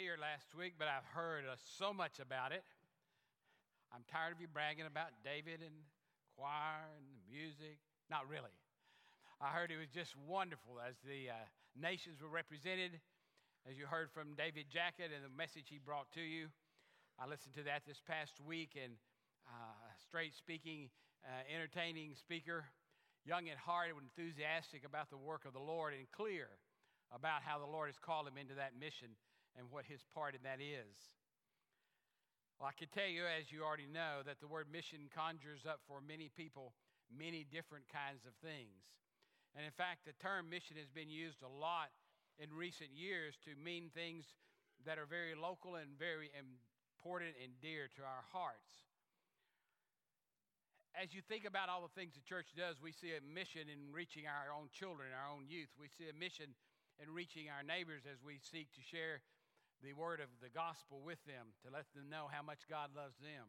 here last week, but I've heard uh, so much about it. I'm tired of you bragging about David and choir and music. Not really. I heard it was just wonderful as the uh, nations were represented, as you heard from David Jacket and the message he brought to you. I listened to that this past week, and uh, straight speaking, uh, entertaining speaker, young at heart and enthusiastic about the work of the Lord, and clear about how the Lord has called him into that mission and what his part in that is. Well, I can tell you, as you already know, that the word mission conjures up for many people many different kinds of things. And in fact, the term mission has been used a lot in recent years to mean things that are very local and very important and dear to our hearts. As you think about all the things the church does, we see a mission in reaching our own children, our own youth. We see a mission in reaching our neighbors as we seek to share the word of the gospel with them to let them know how much God loves them.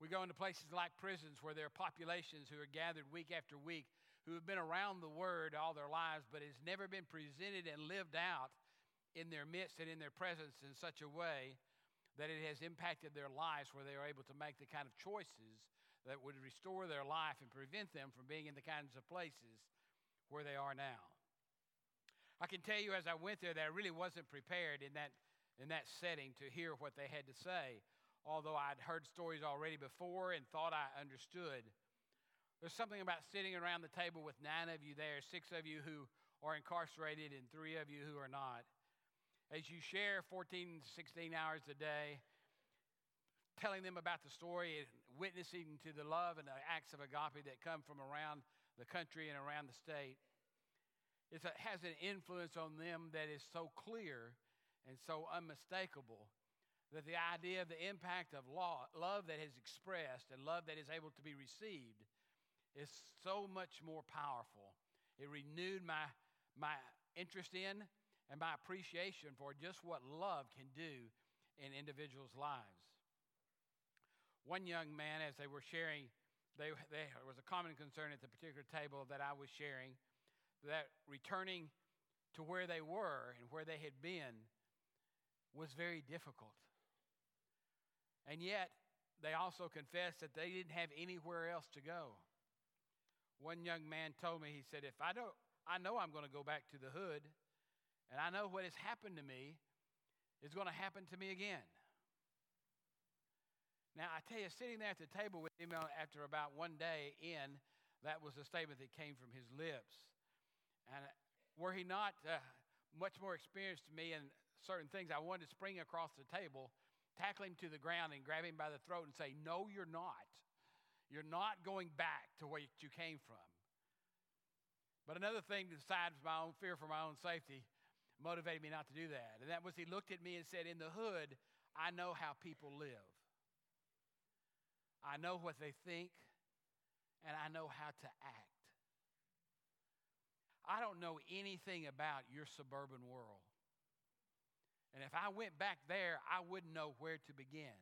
We go into places like prisons where there are populations who are gathered week after week who have been around the word all their lives, but it's never been presented and lived out in their midst and in their presence in such a way that it has impacted their lives where they are able to make the kind of choices that would restore their life and prevent them from being in the kinds of places where they are now. I can tell you as I went there that I really wasn't prepared in that, in that setting to hear what they had to say, although I'd heard stories already before and thought I understood. There's something about sitting around the table with nine of you there, six of you who are incarcerated, and three of you who are not. As you share 14, 16 hours a day, telling them about the story, and witnessing to the love and the acts of agape that come from around the country and around the state it has an influence on them that is so clear and so unmistakable that the idea of the impact of law, love that is expressed and love that is able to be received is so much more powerful. It renewed my, my interest in and my appreciation for just what love can do in individuals' lives. One young man, as they were sharing, they, they, there was a common concern at the particular table that I was sharing that returning to where they were and where they had been was very difficult. And yet, they also confessed that they didn't have anywhere else to go. One young man told me, he said, If I don't, I know I'm going to go back to the hood, and I know what has happened to me is going to happen to me again. Now, I tell you, sitting there at the table with him uh, after about one day in, that was the statement that came from his lips. And were he not uh, much more experienced than me in certain things, I wanted to spring across the table, tackle him to the ground, and grab him by the throat and say, No, you're not. You're not going back to where you came from. But another thing, besides my own fear for my own safety, motivated me not to do that. And that was he looked at me and said, In the hood, I know how people live. I know what they think, and I know how to act. I don't know anything about your suburban world. And if I went back there, I wouldn't know where to begin.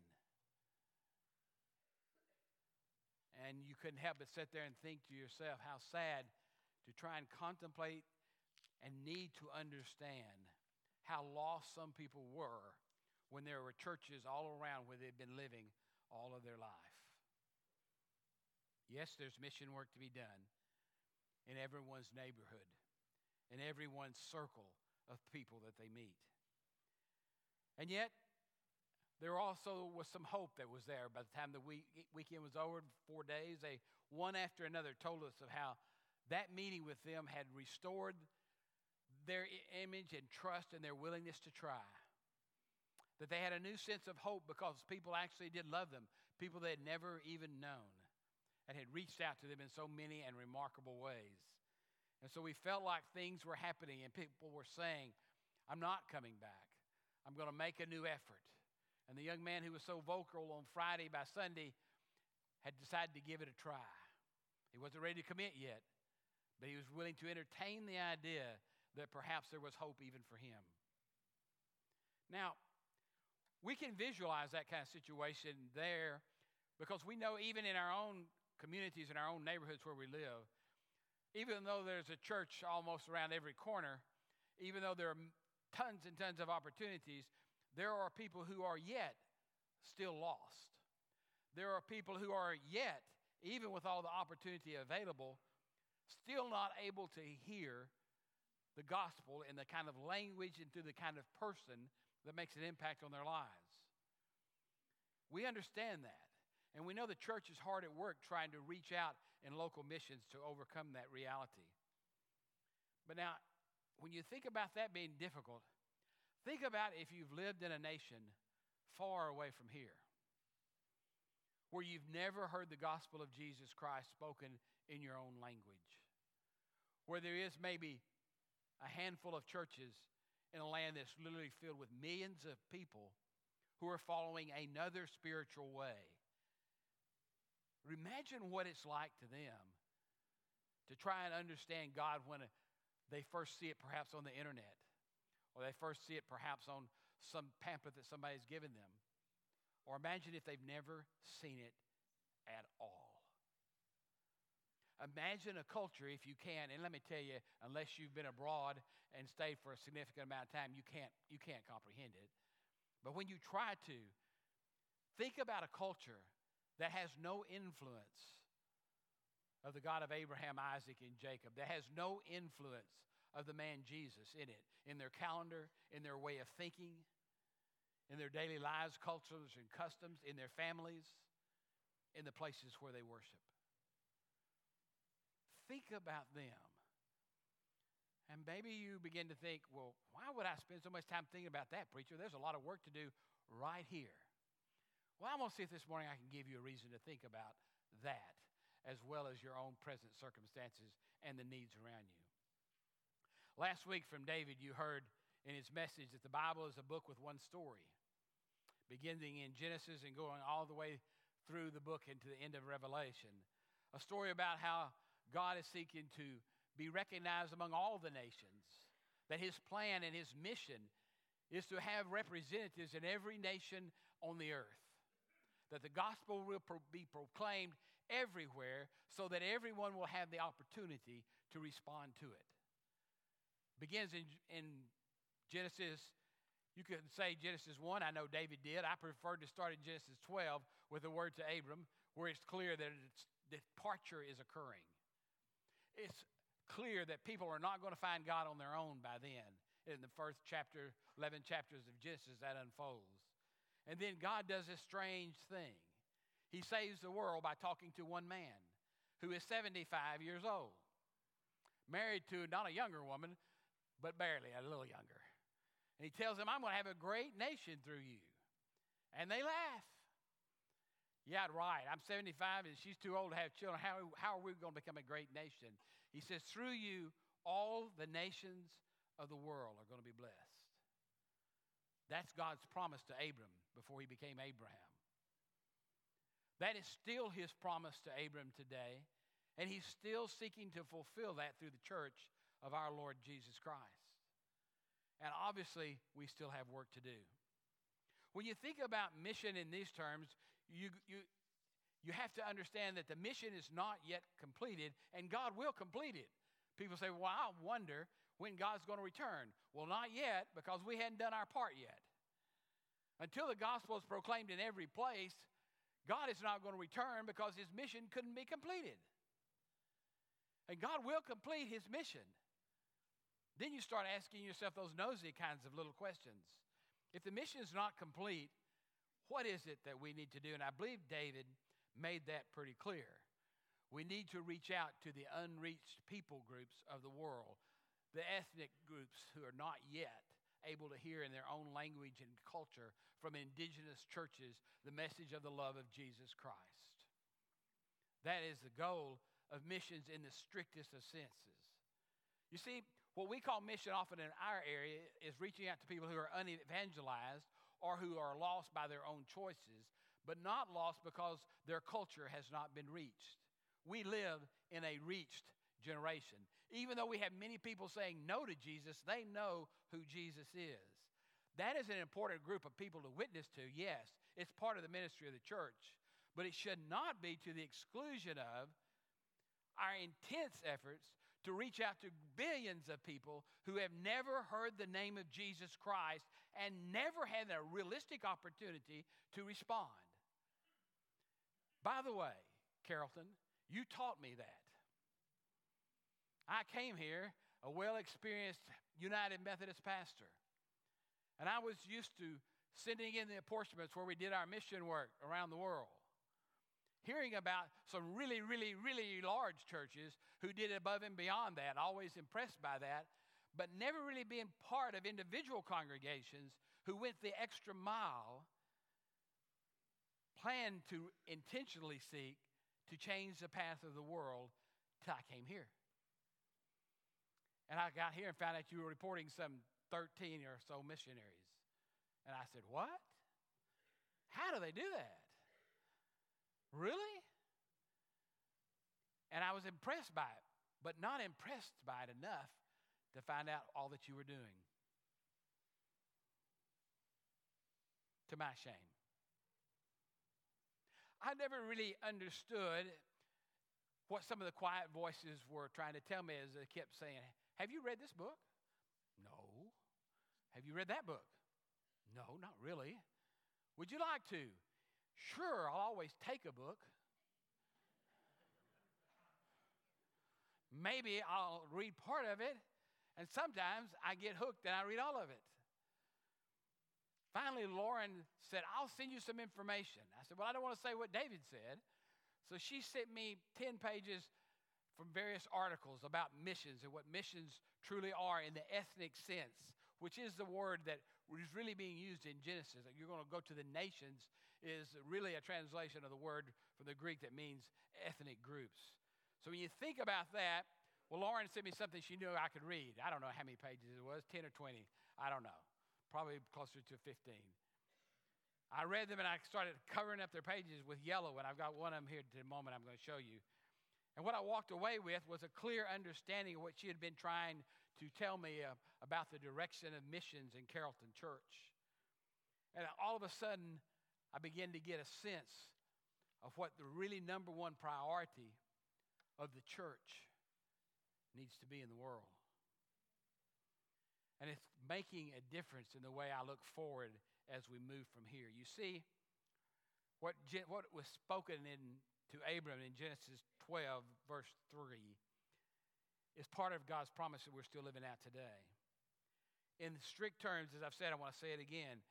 And you couldn't help but sit there and think to yourself how sad to try and contemplate and need to understand how lost some people were when there were churches all around where they'd been living all of their life. Yes, there's mission work to be done in everyone's neighborhood, in everyone's circle of people that they meet. And yet, there also was some hope that was there by the time the week, weekend was over, four days. They, one after another, told us of how that meeting with them had restored their image and trust and their willingness to try. That they had a new sense of hope because people actually did love them, people they had never even known and had reached out to them in so many and remarkable ways. And so we felt like things were happening, and people were saying, I'm not coming back. I'm going to make a new effort. And the young man who was so vocal on Friday by Sunday had decided to give it a try. He wasn't ready to commit yet, but he was willing to entertain the idea that perhaps there was hope even for him. Now, we can visualize that kind of situation there because we know even in our own communities in our own neighborhoods where we live, even though there's a church almost around every corner, even though there are tons and tons of opportunities, there are people who are yet still lost. There are people who are yet, even with all the opportunity available, still not able to hear the gospel in the kind of language and through the kind of person that makes an impact on their lives. We understand that. And we know the church is hard at work trying to reach out in local missions to overcome that reality. But now, when you think about that being difficult, think about if you've lived in a nation far away from here, where you've never heard the gospel of Jesus Christ spoken in your own language, where there is maybe a handful of churches in a land that's literally filled with millions of people who are following another spiritual way. Imagine what it's like to them to try and understand God when uh, they first see it perhaps on the internet or they first see it perhaps on some pamphlet that somebody's given them. Or imagine if they've never seen it at all. Imagine a culture, if you can, and let me tell you, unless you've been abroad and stayed for a significant amount of time, you can't, you can't comprehend it. But when you try to, think about a culture that has no influence of the God of Abraham, Isaac, and Jacob, that has no influence of the man Jesus in it, in their calendar, in their way of thinking, in their daily lives, cultures, and customs, in their families, in the places where they worship. Think about them. And maybe you begin to think, well, why would I spend so much time thinking about that, preacher? There's a lot of work to do right here. Well, I'm going to see if this morning I can give you a reason to think about that, as well as your own present circumstances and the needs around you. Last week from David, you heard in his message that the Bible is a book with one story, beginning in Genesis and going all the way through the book into the end of Revelation. A story about how God is seeking to be recognized among all the nations, that his plan and his mission is to have representatives in every nation on the earth, that the gospel will pro- be proclaimed everywhere so that everyone will have the opportunity to respond to it. Begins in, in Genesis, you could say Genesis 1, I know David did. I prefer to start in Genesis 12 with the word to Abram, where it's clear that it's, departure is occurring. It's clear that people are not going to find God on their own by then. In the first chapter, 11 chapters of Genesis, that unfolds. And then God does a strange thing. He saves the world by talking to one man who is 75 years old, married to not a younger woman, but barely a little younger. And he tells them, I'm going to have a great nation through you. And they laugh. Yeah, right. I'm 75 and she's too old to have children. How, how are we going to become a great nation? He says, Through you, all the nations of the world are going to be blessed. That's God's promise to Abram before he became Abraham. That is still his promise to Abram today, and he's still seeking to fulfill that through the church of our Lord Jesus Christ. And obviously, we still have work to do. When you think about mission in these terms, you, you, you have to understand that the mission is not yet completed, and God will complete it. People say, Well, I wonder when God's going to return. Well, not yet, because we hadn't done our part yet. Until the gospel is proclaimed in every place, God is not going to return because his mission couldn't be completed. And God will complete his mission. Then you start asking yourself those nosy kinds of little questions. If the mission is not complete, what is it that we need to do? And I believe David made that pretty clear. We need to reach out to the unreached people groups of the world, the ethnic groups who are not yet able to hear in their own language and culture from indigenous churches the message of the love of Jesus Christ. That is the goal of missions in the strictest of senses. You see, what we call mission often in our area is reaching out to people who are unevangelized or who are lost by their own choices but not lost because their culture has not been reached. We live in a reached generation. Even though we have many people saying no to Jesus, they know who Jesus is. That is an important group of people to witness to, yes. It's part of the ministry of the church. But it should not be to the exclusion of our intense efforts to reach out to billions of people who have never heard the name of Jesus Christ and never had a realistic opportunity to respond. By the way, Carrollton, you taught me that. I came here a well experienced United Methodist pastor, and I was used to sending in the apportionments where we did our mission work around the world hearing about some really, really, really large churches who did above and beyond that, always impressed by that, but never really being part of individual congregations who went the extra mile, planned to intentionally seek to change the path of the world till I came here. And I got here and found out you were reporting some 13 or so missionaries. And I said, What? How do they do that? Really? And I was impressed by it, but not impressed by it enough to find out all that you were doing. To my shame. I never really understood what some of the quiet voices were trying to tell me as they kept saying, Have you read this book? No. Have you read that book? No, not really. Would you like to? Sure, I'll always take a book. Maybe I'll read part of it, and sometimes I get hooked and I read all of it. Finally, Lauren said, I'll send you some information. I said, Well, I don't want to say what David said. So she sent me 10 pages from various articles about missions and what missions truly are in the ethnic sense, which is the word that is really being used in Genesis. You're going to go to the nations is really a translation of the word from the Greek that means ethnic groups. So when you think about that, well, Lauren sent me something she knew I could read. I don't know how many pages it was 10 or 20. I don't know. Probably closer to 15. I read them and I started covering up their pages with yellow, and I've got one of them here at the moment I'm going to show you. And what I walked away with was a clear understanding of what she had been trying to tell me uh, about the direction of missions in Carrollton Church. And all of a sudden, I began to get a sense of what the really number one priority of the church needs to be in the world. And it's making a difference in the way I look forward as we move from here. You see, what, what was spoken in, to Abram in Genesis 12, verse 3, is part of God's promise that we're still living out today. In strict terms, as I've said, I want to say it again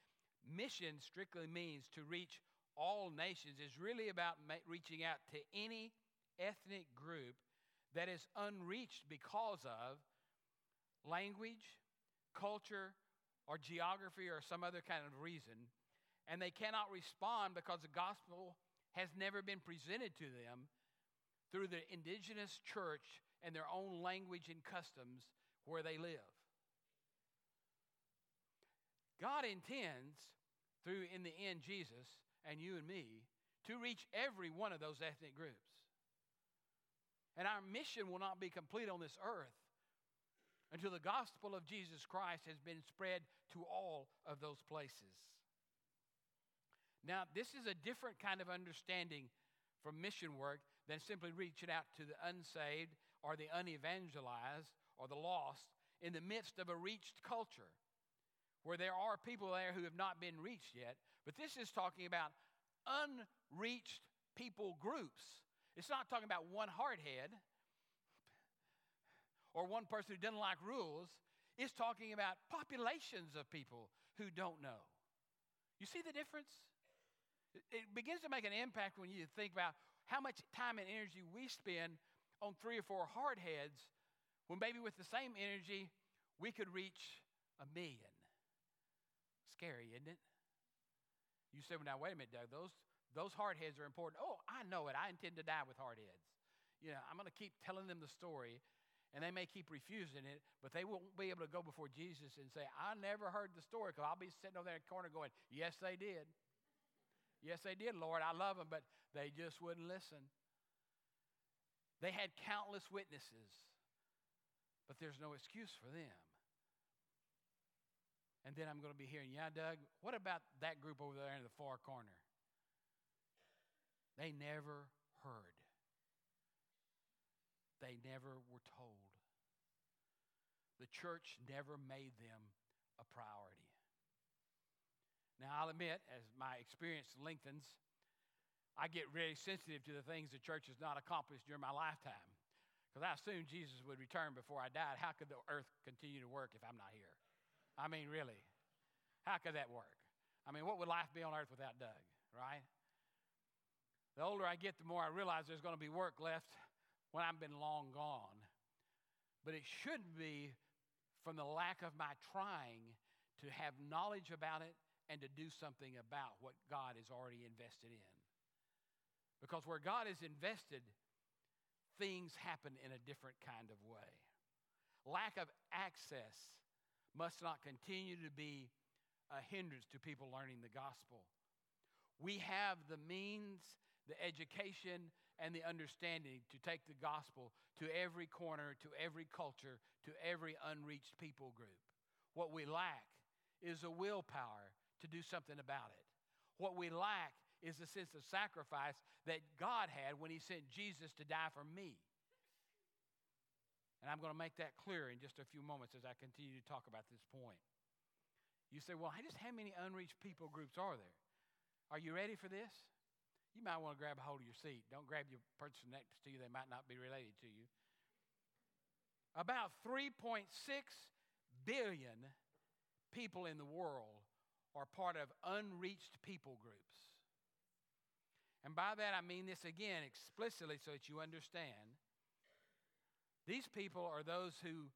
mission strictly means to reach all nations is really about ma- reaching out to any ethnic group that is unreached because of language, culture, or geography or some other kind of reason, and they cannot respond because the gospel has never been presented to them through the indigenous church and their own language and customs where they live. God intends, through in the end Jesus and you and me, to reach every one of those ethnic groups. And our mission will not be complete on this earth until the gospel of Jesus Christ has been spread to all of those places. Now, this is a different kind of understanding from mission work than simply reaching out to the unsaved or the unevangelized or the lost in the midst of a reached culture where there are people there who have not been reached yet, but this is talking about unreached people groups. It's not talking about one hardhead or one person who doesn't like rules. It's talking about populations of people who don't know. You see the difference? It begins to make an impact when you think about how much time and energy we spend on three or four hardheads when maybe with the same energy we could reach a million scary, isn't it? You say, well, now, wait a minute, Doug. Those, those hard heads are important. Oh, I know it. I intend to die with hard heads. You know, I'm going to keep telling them the story, and they may keep refusing it, but they won't be able to go before Jesus and say, I never heard the story, because I'll be sitting over there in the corner going, Yes, they did. Yes, they did, Lord. I love them, but they just wouldn't listen. They had countless witnesses, but there's no excuse for them. And then I'm going to be hearing, yeah, Doug, what about that group over there in the far corner? They never heard, they never were told. the church never made them a priority. Now, I'll admit, as my experience lengthens, I get very sensitive to the things the church has not accomplished during my lifetime. Because I assumed Jesus would return before I died. How could the earth continue to work if I'm not here? I mean, really, how could that work? I mean, what would life be on earth without Doug, right? The older I get, the more I realize there's going to be work left when I've been long gone. But it shouldn't be from the lack of my trying to have knowledge about it and to do something about what God is already invested in. Because where God is invested, things happen in a different kind of way. Lack of access must not continue to be a hindrance to people learning the gospel. We have the means, the education, and the understanding to take the gospel to every corner, to every culture, to every unreached people group. What we lack is a willpower to do something about it. What we lack is the sense of sacrifice that God had when He sent Jesus to die for me. And I'm going to make that clear in just a few moments as I continue to talk about this point. You say, well, just how many unreached people groups are there? Are you ready for this? you might want to grab a hold of your seat. Don't grab your person next to you, they might not be related to you. About 3.6 billion people in the world are part of unreached people groups. And by that I mean this again explicitly so that you understand. These people are those who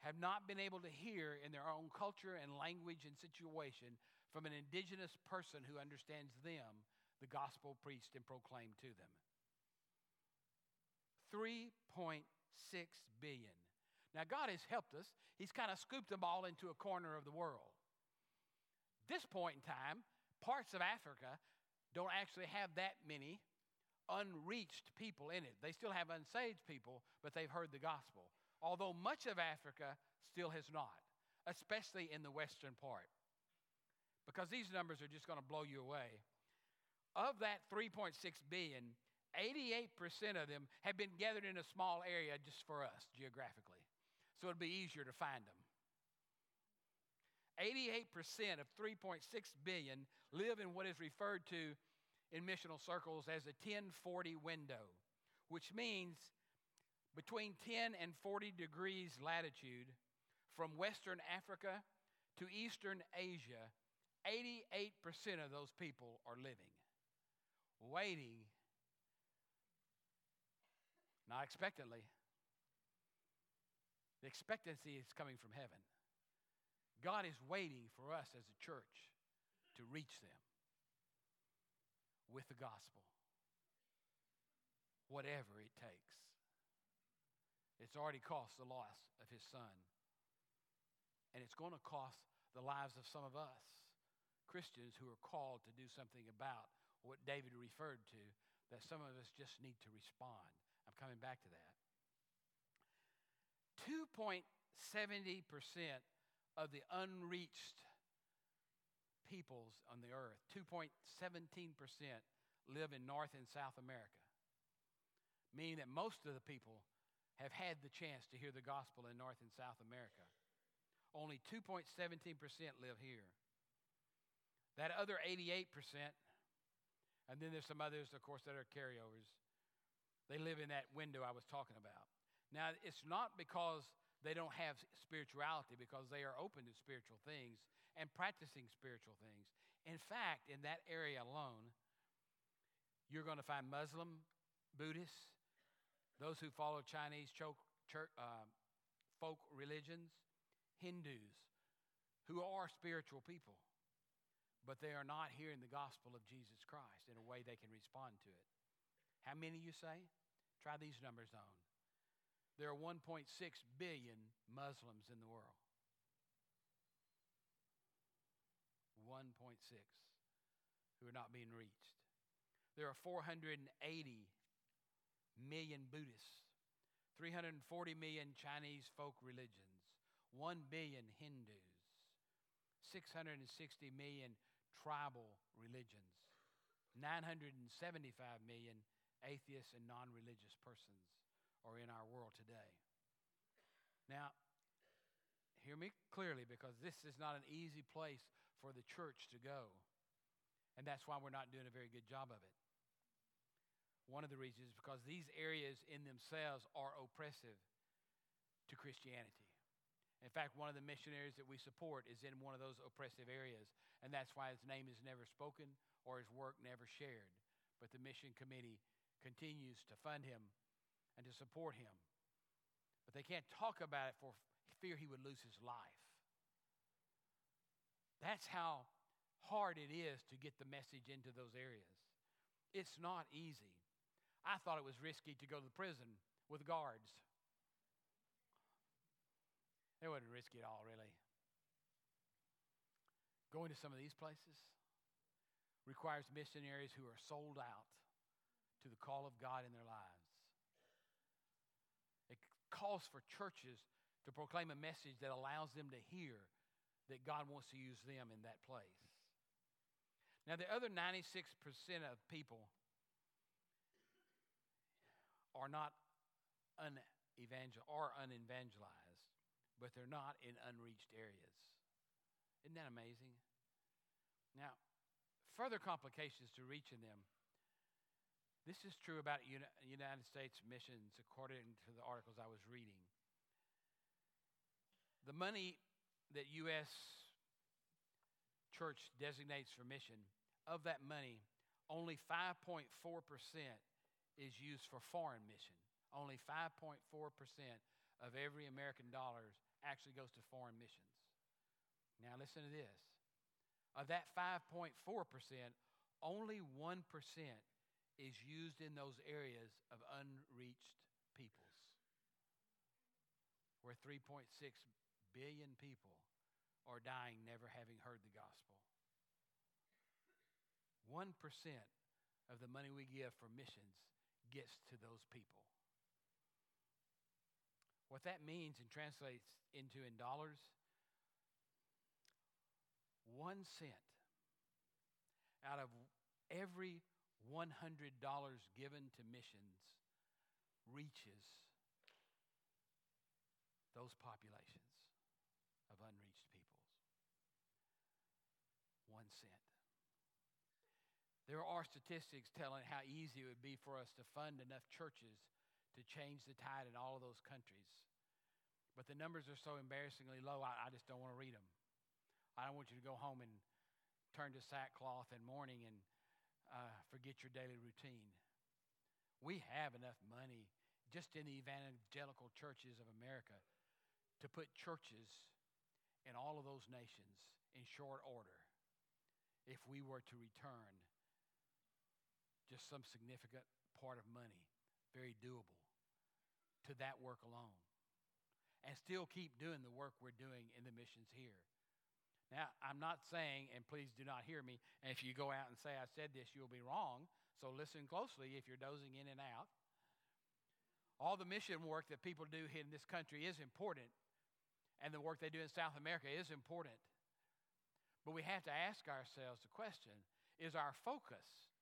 have not been able to hear in their own culture and language and situation from an indigenous person who understands them the gospel preached and proclaimed to them. 3.6 billion. Now, God has helped us. He's kind of scooped them all into a corner of the world. This point in time, parts of Africa don't actually have that many unreached people in it. They still have unsaved people, but they've heard the gospel. Although much of Africa still has not, especially in the western part. Because these numbers are just going to blow you away of that 3.6 billion, 88% of them have been gathered in a small area just for us geographically. So it'd be easier to find them. 88% of 3.6 billion live in what is referred to in missional circles as a 1040 window, which means between 10 and 40 degrees latitude from Western Africa to Eastern Asia, 88% of those people are living waiting, not expectantly. The expectancy is coming from heaven. God is waiting for us as a church to reach them with the gospel, whatever it takes. It's already cost the loss of his son. And it's going to cost the lives of some of us, Christians who are called to do something about what David referred to, that some of us just need to respond. I'm coming back to that. 2.70% of the unreached peoples on the earth, 2.17% live in North and South America, meaning that most of the people have had the chance to hear the gospel in North and South America. Only 2.17% live here. That other 88% and then there's some others, of course, that are carryovers. They live in that window I was talking about. Now, it's not because they don't have spirituality, because they are open to spiritual things and practicing spiritual things. In fact, in that area alone, you're going to find Muslim, Buddhists, those who follow Chinese church, uh, folk religions, Hindus, who are spiritual people but they are not hearing the gospel of Jesus Christ in a way they can respond to it. How many you say? Try these numbers on. There are 1.6 billion Muslims in the world. 1.6 who are not being reached. There are 480 million Buddhists, 340 million Chinese folk religions, 1 billion Hindus, 660 million tribal religions, 975 million atheists and non religious persons are in our world today. Now, hear me clearly because this is not an easy place for the church to go. And that's why we're not doing a very good job of it. One of the reasons is because these areas in themselves are oppressive to Christianity. In fact, one of the missionaries that we support is in one of those oppressive areas, and that's why his name is never spoken or his work never shared. But the mission committee continues to fund him and to support him. But they can't talk about it for fear he would lose his life. That's how hard it is to get the message into those areas. It's not easy. I thought it was risky to go to the prison with guards. It wasn't risky at all, really. Going to some of these places requires missionaries who are sold out to the call of God in their lives. Calls for churches to proclaim a message that allows them to hear that God wants to use them in that place. Now, the other 96% of people are not unevangel- are unevangelized, but they're not in unreached areas. Isn't that amazing? Now, further complications to reaching them. This is true about United States missions, according to the articles I was reading. The money that U.S. church designates for mission, of that money, only 5.4% is used for foreign mission. Only 5.4% of every American dollar actually goes to foreign missions. Now, listen to this. Of that 5.4%, only 1% is used in those areas of unreached peoples, where 3.6 billion people are dying never having heard the gospel. 1% of the money we give for missions gets to those people. What that means and translates into in dollars, one cent out of every $100 given to missions reaches those populations of unreached peoples. One cent. There are statistics telling how easy it would be for us to fund enough churches to change the tide in all of those countries. But the numbers are so embarrassingly low, I, I just don't want to read them. I don't want you to go home and turn to sackcloth and mourning and uh, forget your daily routine. We have enough money just in the evangelical churches of America to put churches in all of those nations in short order if we were to return just some significant part of money, very doable, to that work alone. And still keep doing the work we're doing in the missions here. Now, I'm not saying, and please do not hear me, and if you go out and say I said this, you'll be wrong. So listen closely if you're dozing in and out. All the mission work that people do in this country is important, and the work they do in South America is important. But we have to ask ourselves the question is our focus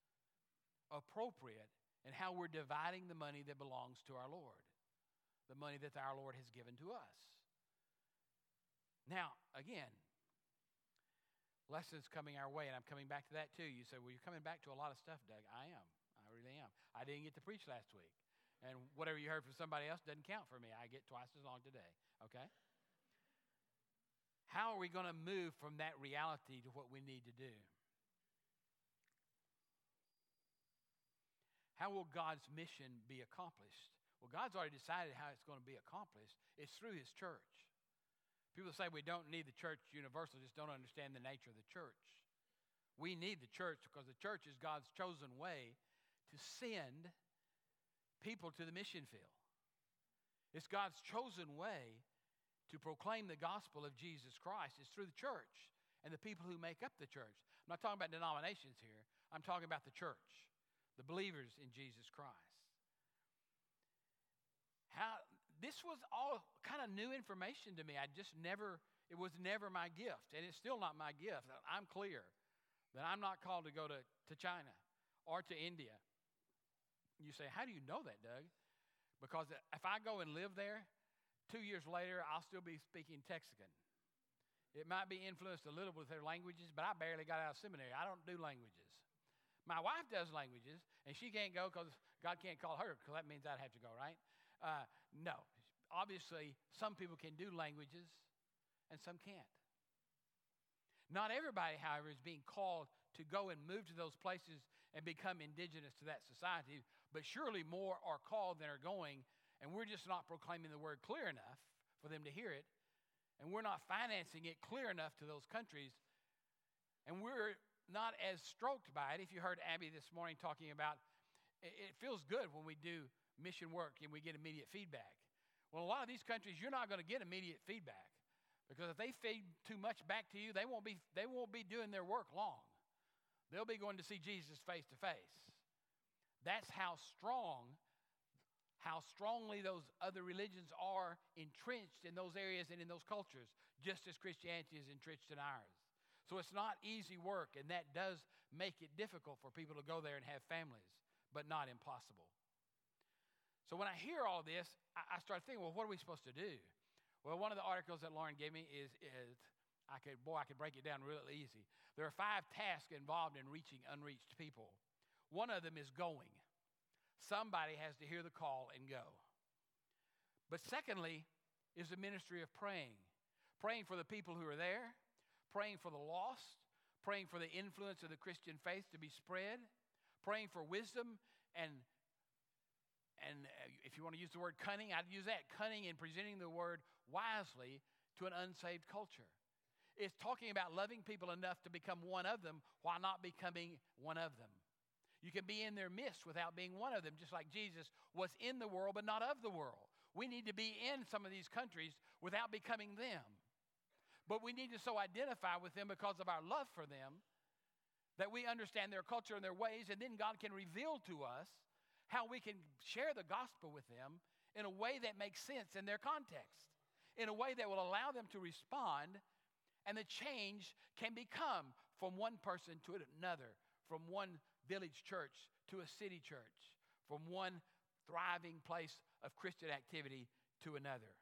appropriate in how we're dividing the money that belongs to our Lord, the money that our Lord has given to us. Now, again, lessons coming our way, and I'm coming back to that too. You say, Well, you're coming back to a lot of stuff, Doug. I am. I really am. I didn't get to preach last week. And whatever you heard from somebody else doesn't count for me. I get twice as long today, okay? How are we going to move from that reality to what we need to do? How will God's mission be accomplished? Well, God's already decided how it's going to be accomplished. It's through His church. People say we don't need the church universal, just don't understand the nature of the church. We need the church because the church is God's chosen way to send people to the mission field. It's God's chosen way to proclaim the gospel of Jesus Christ. It's through the church and the people who make up the church. I'm not talking about denominations here, I'm talking about the church the believers in Jesus Christ. How this was all kind of new information to me. I just never, it was never my gift, and it's still not my gift. I'm clear that I'm not called to go to, to China or to India. You say, How do you know that, Doug? Because if I go and live there, two years later, I'll still be speaking Texican. It might be influenced a little with their languages, but I barely got out of seminary. I don't do languages. My wife does languages, and she can't go because God can't call her, because that means I'd have to go, right? Uh, no. Obviously, some people can do languages, and some can't. Not everybody, however, is being called to go and move to those places and become indigenous to that society, but surely more are called than are going, and we're just not proclaiming the word clear enough for them to hear it, and we're not financing it clear enough to those countries, and we're not as stroked by it. If you heard Abby this morning talking about it feels good when we do mission work and we get immediate feedback. Well, a lot of these countries, you're not going to get immediate feedback. Because if they feed too much back to you, they won't be, they won't be doing their work long. They'll be going to see Jesus face to face. That's how strong, how strongly those other religions are entrenched in those areas and in those cultures, just as Christianity is entrenched in ours. So it's not easy work, and that does make it difficult for people to go there and have families, but not impossible. So when I hear all this, I, start thinking, well, what are we supposed to do? Well, one of the articles that Lauren gave me is, is I could, boy, I could break it down real easy. There are five tasks involved in reaching unreached people. One of them is going. Somebody has to hear the call and go. But secondly, is the ministry of praying. Praying for the people who are there, praying for the lost, praying for the influence of the Christian faith to be spread, praying for wisdom and and uh, if you want to use the word cunning, I'd use that cunning in presenting the word wisely to an unsaved culture. It's talking about loving people enough to become one of them while not becoming one of them. You can be in their midst without being one of them, just like Jesus was in the world but not of the world. We need to be in some of these countries without becoming them. But we need to so identify with them because of our love for them that we understand their culture and their ways, and then God can reveal to us how we can share the gospel with them in a way that makes sense in their context, in a way that will allow them to respond, and the change can become from one person to another, from one village church to a city church, from one thriving place of Christian activity to another.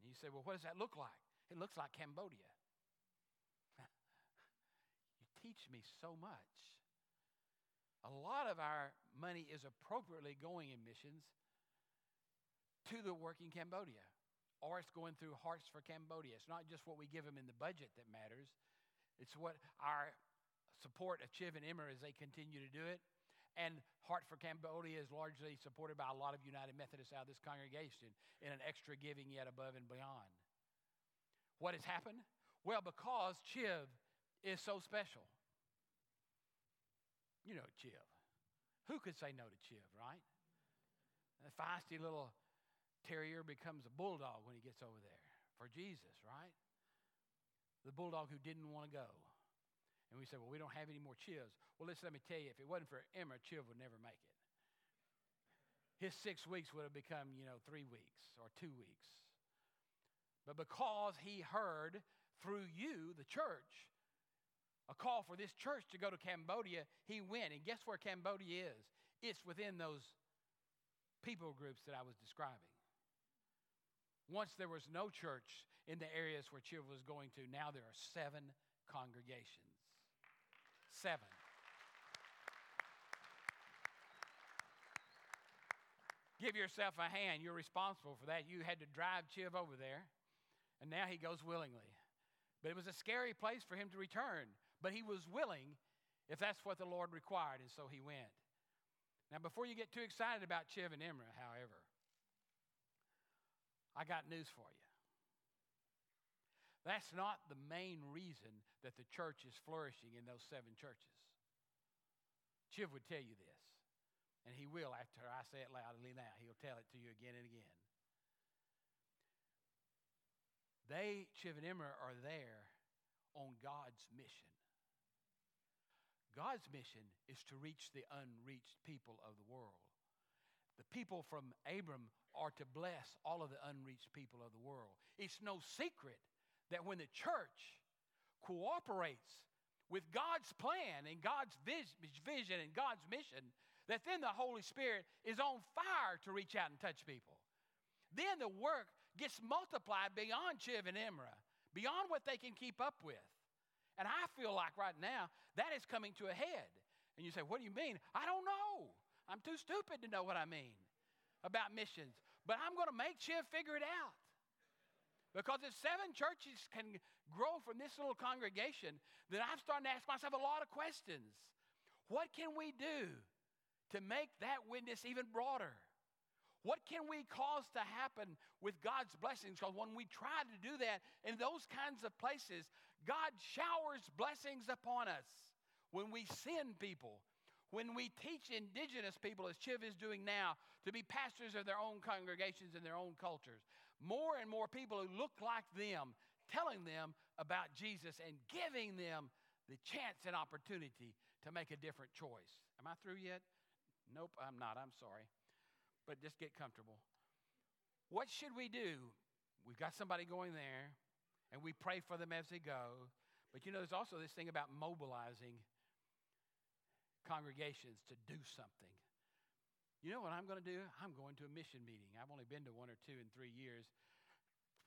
And you say, well, what does that look like? It looks like Cambodia. you teach me so much. A lot of our money is appropriately going in missions to the work in Cambodia, or it's going through Hearts for Cambodia. It's not just what we give them in the budget that matters, it's what our support of Chiv and Emmer as they continue to do it. And Heart for Cambodia is largely supported by a lot of United Methodists out of this congregation in an extra giving yet above and beyond. What has happened? Well, because Chiv is so special. You know Chiv. Who could say no to Chiv, right? A feisty little terrier becomes a bulldog when he gets over there for Jesus, right? The bulldog who didn't want to go. And we said, well, we don't have any more Chivs. Well, listen, let me tell you, if it wasn't for Emma, Chiv would never make it. His six weeks would have become, you know, three weeks or two weeks. But because he heard through you, the church, a call for this church to go to Cambodia, he went. And guess where Cambodia is? It's within those people groups that I was describing. Once there was no church in the areas where Chiv was going to, now there are seven congregations. Seven. Give yourself a hand. You're responsible for that. You had to drive Chiv over there, and now he goes willingly. But it was a scary place for him to return. But he was willing if that's what the Lord required, and so he went. Now, before you get too excited about Chiv and Emra, however, I got news for you. That's not the main reason that the church is flourishing in those seven churches. Chiv would tell you this, and he will after I say it loudly now. He'll tell it to you again and again. They, Chiv and Emmer, are there on God's mission. God's mission is to reach the unreached people of the world. The people from Abram are to bless all of the unreached people of the world. It's no secret that when the church cooperates with God's plan and God's vision and God's mission, that then the Holy Spirit is on fire to reach out and touch people. then the work gets multiplied beyond Chiv and Imra, beyond what they can keep up with. And I feel like right now that is coming to a head. And you say, What do you mean? I don't know. I'm too stupid to know what I mean about missions. But I'm going to make Chiv figure it out. Because if seven churches can grow from this little congregation, then I'm starting to ask myself a lot of questions. What can we do to make that witness even broader? What can we cause to happen with God's blessings? Because when we try to do that in those kinds of places, God showers blessings upon us. When we send people, when we teach indigenous people, as Chiv is doing now, to be pastors of their own congregations and their own cultures, more and more people who look like them, telling them about Jesus and giving them the chance and opportunity to make a different choice. Am I through yet? Nope, I'm not. I'm sorry but just get comfortable. What should we do? We've got somebody going there, and we pray for them as they go. But you know, there's also this thing about mobilizing congregations to do something. You know what I'm going to do? I'm going to a mission meeting. I've only been to one or two in three years.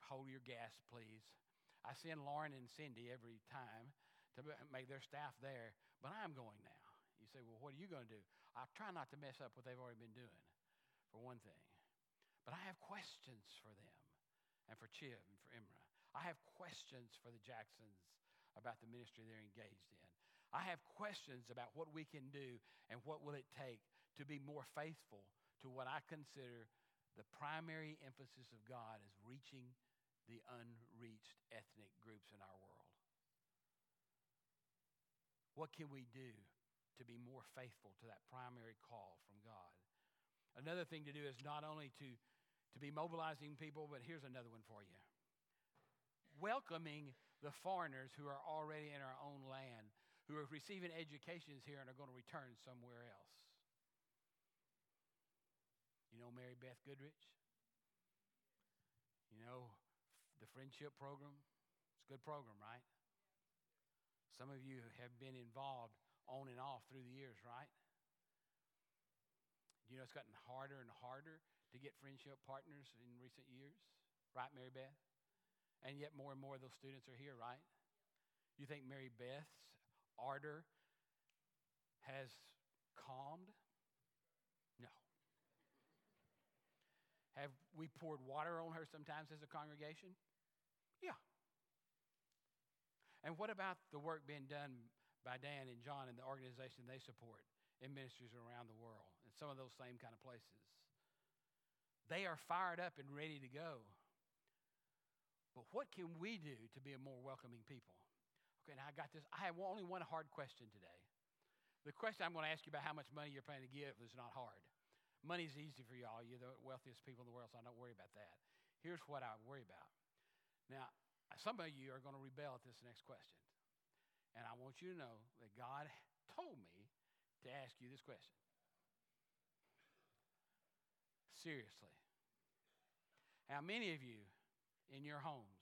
Hold your gas, please. I send Lauren and Cindy every time to make their staff there, but I'm going now. You say, well, what are you going to do? I try not to mess up what they've already been doing for one thing. But I have questions for them and for Chiv and for Imra. I have questions for the Jacksons about the ministry they're engaged in. I have questions about what we can do and what will it take to be more faithful to what I consider the primary emphasis of God is reaching the unreached ethnic groups in our world. What can we do to be more faithful to that primary call from God? Another thing to do is not only to, to be mobilizing people, but here's another one for you welcoming the foreigners who are already in our own land, who are receiving educations here and are going to return somewhere else. You know Mary Beth Goodrich? You know the friendship program? It's a good program, right? Some of you have been involved on and off through the years, right? You know, it's gotten harder and harder to get friendship partners in recent years, right, Mary Beth? And yet, more and more of those students are here, right? You think Mary Beth's ardor has calmed? No. Have we poured water on her sometimes as a congregation? Yeah. And what about the work being done by Dan and John and the organization they support in ministries around the world? in some of those same kind of places. They are fired up and ready to go. But what can we do to be a more welcoming people? Okay, now I got this. I have only one hard question today. The question I'm going to ask you about how much money you're planning to give is not hard. Money's easy for y'all. You're the wealthiest people in the world, so I don't worry about that. Here's what I worry about. Now, some of you are going to rebel at this next question. And I want you to know that God told me to ask you this question seriously. How many of you in your homes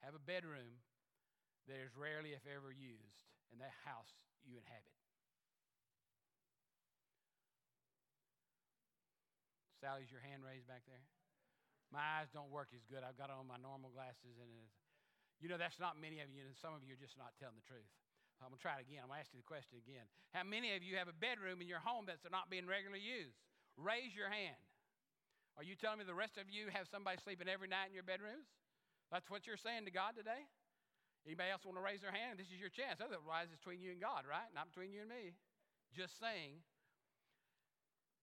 have a bedroom that is rarely, if ever, used in that house you inhabit? Sally's your hand raised back there? My eyes don't work as good. I've got on my normal glasses, and you know that's not many of you, and some of you are just not telling the truth. I'm gonna try it again. I'm gonna ask you the question again. How many of you have a bedroom in your home that's not being regularly used? Raise your hand. Are you telling me the rest of you have somebody sleeping every night in your bedrooms? That's what you're saying to God today? Anybody else want to raise their hand? This is your chance. Otherwise, it's between you and God, right? Not between you and me. Just saying.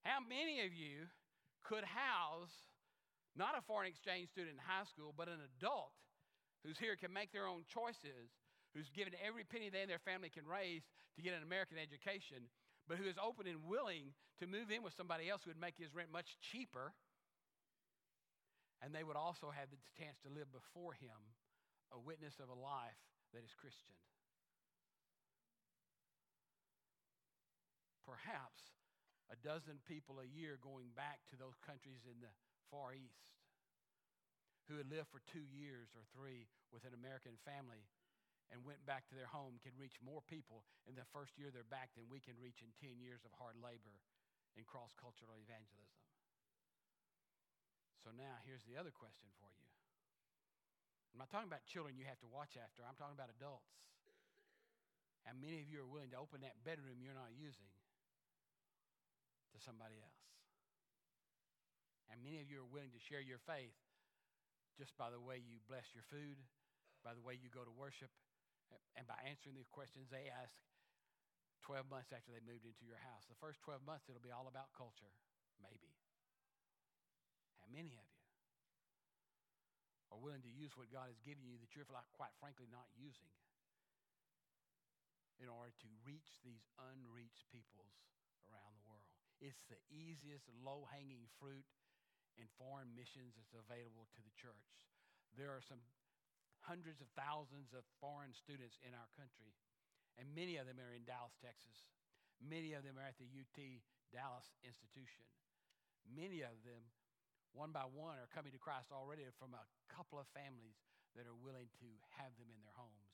How many of you could house not a foreign exchange student in high school, but an adult who's here can make their own choices, who's given every penny they and their family can raise to get an American education, but who is open and willing to move in with somebody else who would make his rent much cheaper? And they would also have the chance to live before him a witness of a life that is Christian. Perhaps a dozen people a year going back to those countries in the Far East who had lived for two years or three with an American family and went back to their home can reach more people in the first year they're back than we can reach in 10 years of hard labor in cross cultural evangelism. So now here's the other question for you. I'm not talking about children you have to watch after, I'm talking about adults. And many of you are willing to open that bedroom you're not using to somebody else. And many of you are willing to share your faith just by the way you bless your food, by the way you go to worship, and by answering the questions they ask 12 months after they moved into your house. The first 12 months, it'll be all about culture, maybe. How many of you are willing to use what God has given you that you're, quite frankly, not using in order to reach these unreached peoples around the world? It's the easiest low hanging fruit in foreign missions that's available to the church. There are some hundreds of thousands of foreign students in our country, and many of them are in Dallas, Texas. Many of them are at the UT Dallas institution. Many of them, one by one, are coming to Christ already from a couple of families that are willing to have them in their homes.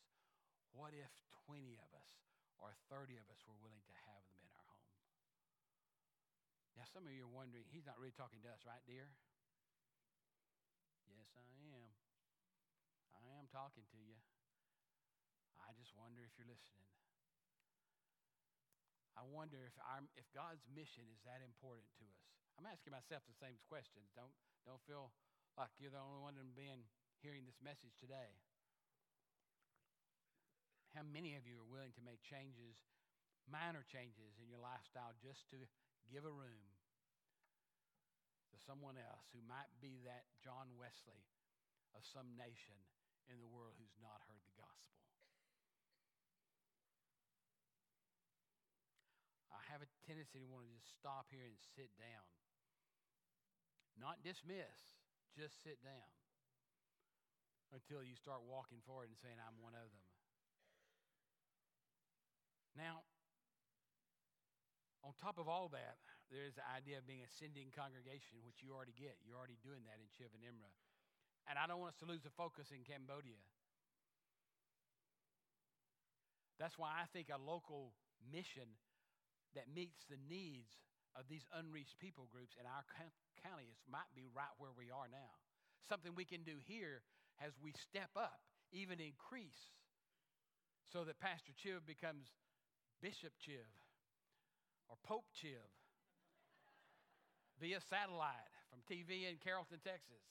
What if 20 of us or 30 of us were willing to have them in our home? Now, some of you are wondering, he's not really talking to us, right, dear? Yes, I am. I am talking to you. I just wonder if you're listening. I wonder if, our, if God's mission is that important to us. I'm asking myself the same questions. Don't, don't feel like you're the only one being hearing this message today. How many of you are willing to make changes, minor changes in your lifestyle just to give a room to someone else who might be that John Wesley of some nation in the world who's not heard the gospel? I have a tendency to want to just stop here and sit down. Not dismiss, just sit down until you start walking forward and saying, I'm one of them. Now, on top of all that, there's the idea of being a sending congregation, which you already get. You're already doing that in Chiv and Imra. And I don't want us to lose the focus in Cambodia. That's why I think a local mission that meets the needs of these unreached people groups in our counties might be right where we are now. Something we can do here as we step up, even increase, so that Pastor Chiv becomes Bishop Chiv or Pope Chiv via satellite from TV in Carrollton, Texas,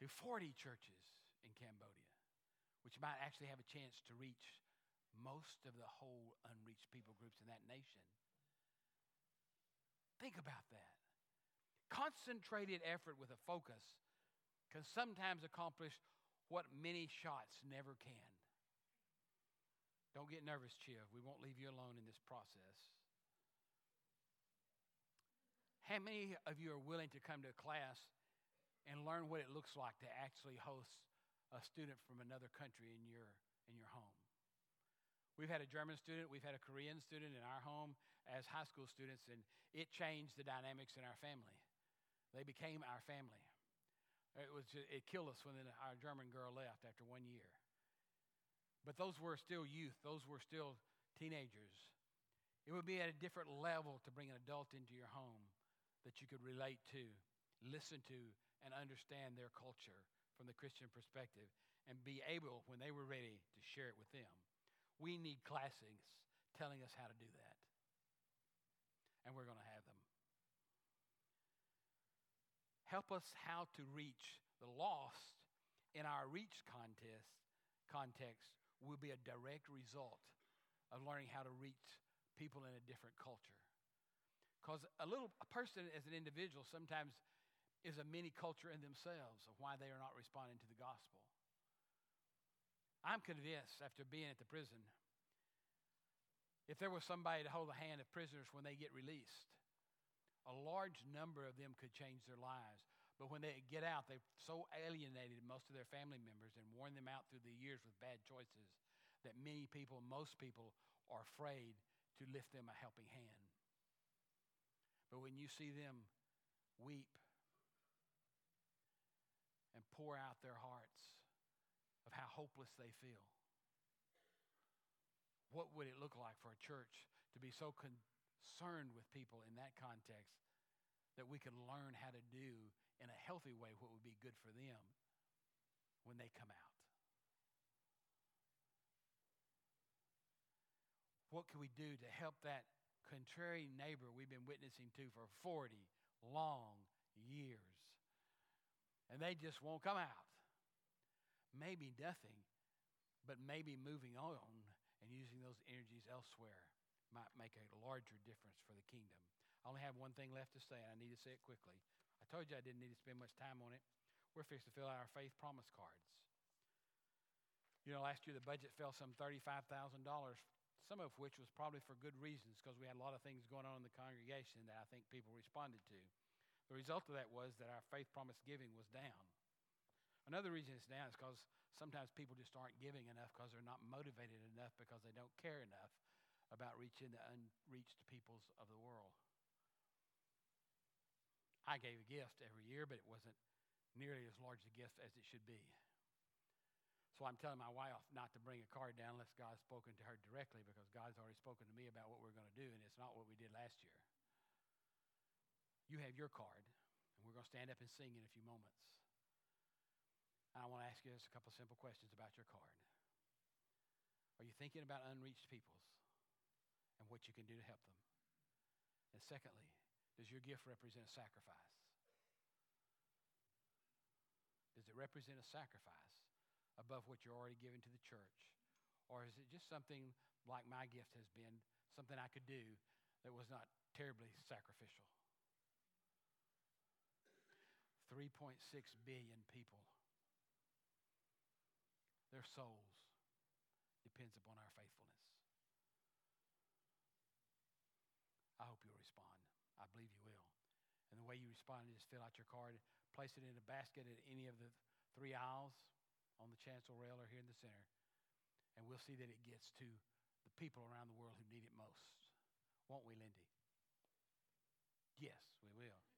to 40 churches in Cambodia, which might actually have a chance to reach most of the whole unreached people groups in that nation. Think about that. Concentrated effort with a focus can sometimes accomplish what many shots never can. Don't get nervous, Chiv. We won't leave you alone in this process. How many of you are willing to come to a class and learn what it looks like to actually host a student from another country in your, in your home? We've had a German student, we've had a Korean student in our home as high school students, and it changed the dynamics in our family. They became our family. It, was it killed us when our German girl left after one year. But those were still youth, those were still teenagers. It would be at a different level to bring an adult into your home that you could relate to, listen to, and understand their culture from the Christian perspective, and be able, when they were ready, to share it with them. We need classics telling us how to do that. And we're going to have them. Help us how to reach the lost in our reach contest context will be a direct result of learning how to reach people in a different culture. Because a little a person as an individual sometimes is a mini culture in themselves of why they are not responding to the gospel. I'm convinced after being at the prison, if there was somebody to hold the hand of prisoners when they get released, a large number of them could change their lives. But when they get out, they've so alienated most of their family members and worn them out through the years with bad choices that many people, most people, are afraid to lift them a helping hand. But when you see them weep and pour out their hearts, of how hopeless they feel. What would it look like for a church to be so concerned with people in that context that we can learn how to do in a healthy way what would be good for them when they come out. What can we do to help that contrary neighbor we've been witnessing to for 40 long years? And they just won't come out. Maybe nothing, but maybe moving on using those energies elsewhere might make a larger difference for the kingdom. I only have one thing left to say, and I need to say it quickly. I told you I didn't need to spend much time on it. We're fixed to fill out our faith promise cards. You know, last year the budget fell some $35,000, some of which was probably for good reasons because we had a lot of things going on in the congregation that I think people responded to. The result of that was that our faith promise giving was down. Another reason it's down is because sometimes people just aren't giving enough because they're not motivated enough because they don't care enough about reaching the unreached peoples of the world. I gave a gift every year, but it wasn't nearly as large a gift as it should be. So I'm telling my wife not to bring a card down unless God's spoken to her directly because God's already spoken to me about what we're going to do, and it's not what we did last year. You have your card, and we're going to stand up and sing in a few moments. And I want to ask you just a couple simple questions about your card. Are you thinking about unreached peoples and what you can do to help them? And secondly, does your gift represent a sacrifice? Does it represent a sacrifice above what you're already giving to the church? Or is it just something like my gift has been, something I could do that was not terribly sacrificial? 3.6 billion people their souls depends upon our faithfulness. I hope you'll respond. I believe you will. And the way you respond is just fill out your card, place it in a basket at any of the three aisles on the chancel rail or here in the center, and we'll see that it gets to the people around the world who need it most. Won't we, Lindy? Yes, we will.